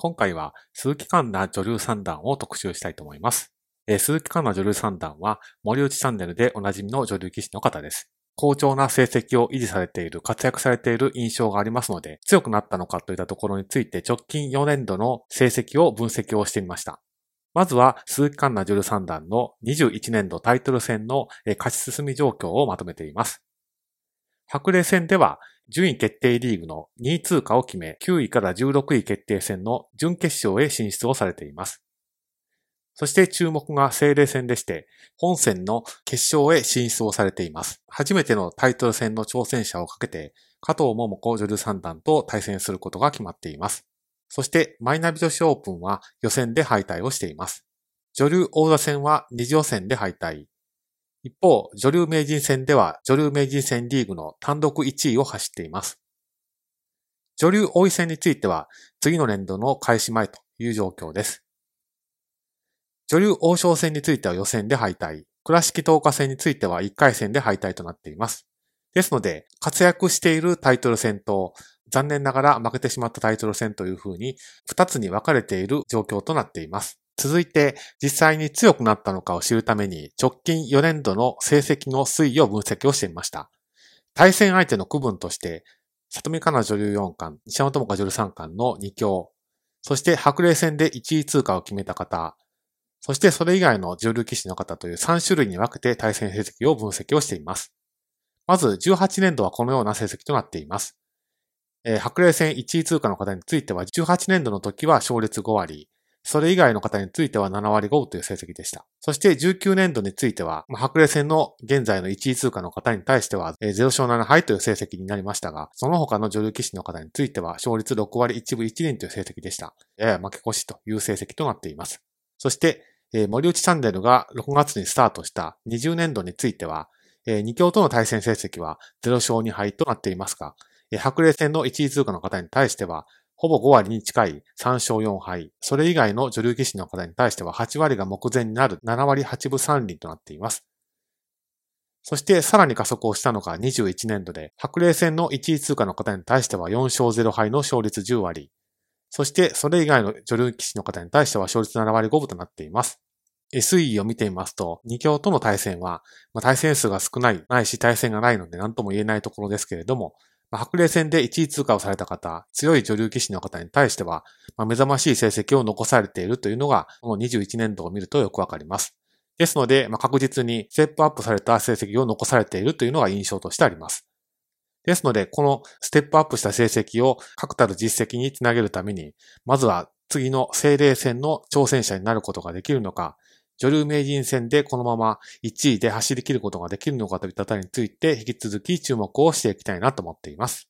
今回は鈴木環奈女流三段を特集したいと思います。え、鈴木環奈女流三段は森内チャンネルでおなじみの女流棋士の方です。好調な成績を維持されている、活躍されている印象がありますので、強くなったのかといったところについて直近4年度の成績を分析をしてみました。まずは、鈴木環奈女流三段の21年度タイトル戦の勝ち進み状況をまとめています。白麗戦では、順位決定リーグの2位通過を決め、9位から16位決定戦の準決勝へ進出をされています。そして注目が精霊戦でして、本戦の決勝へ進出をされています。初めてのタイトル戦の挑戦者をかけて、加藤桃子女流三段と対戦することが決まっています。そして、マイナビ女子オープンは予選で敗退をしています。女流王座戦は二次予選で敗退。一方、女流名人戦では女流名人戦リーグの単独1位を走っています。女流王位戦については次の年度の開始前という状況です。女流王将戦については予選で敗退。倉敷10日戦については1回戦で敗退となっています。ですので、活躍しているタイトル戦と、残念ながら負けてしまったタイトル戦という風に、2つに分かれている状況となっています。続いて、実際に強くなったのかを知るために、直近4年度の成績の推移を分析をしてみました。対戦相手の区分として、里見香奈女流4冠、西山智香女流3冠の2強、そして白麗戦で1位通過を決めた方、そしてそれ以外の女流棋士の方という3種類に分けて対戦成績を分析をしています。まず18年度はこのような成績となっています。えー、白麗戦1位通過の方については18年度の時は勝率5割、それ以外の方については7割5という成績でした。そして19年度については、白麗戦の現在の1位通過の方に対しては、0勝7敗という成績になりましたが、その他の女流棋士の方については、勝率6割1分1厘という成績でした。やや負け越しという成績となっています。そして、森内チャンネルが6月にスタートした20年度については、えー、2強との対戦成績は0勝2敗となっていますが、白麗戦の1位通過の方に対しては、ほぼ5割に近い3勝4敗。それ以外の女流棋士の方に対しては8割が目前になる7割8分3厘となっています。そしてさらに加速をしたのが21年度で、白麗戦の1位通過の方に対しては4勝0敗の勝率10割。そしてそれ以外の女流棋士の方に対しては勝率7割5分となっています。SE を見てみますと、2強との対戦は、まあ、対戦数が少ない、ないし対戦がないので何とも言えないところですけれども、まあ、白麗戦で1位通過をされた方、強い女流棋士の方に対しては、まあ、目覚ましい成績を残されているというのが、この21年度を見るとよくわかります。ですので、まあ、確実にステップアップされた成績を残されているというのが印象としてあります。ですので、このステップアップした成績を確たる実績につなげるために、まずは次の精霊戦の挑戦者になることができるのか、女流名人戦でこのまま1位で走り切ることができるのかといったたりについて引き続き注目をしていきたいなと思っています。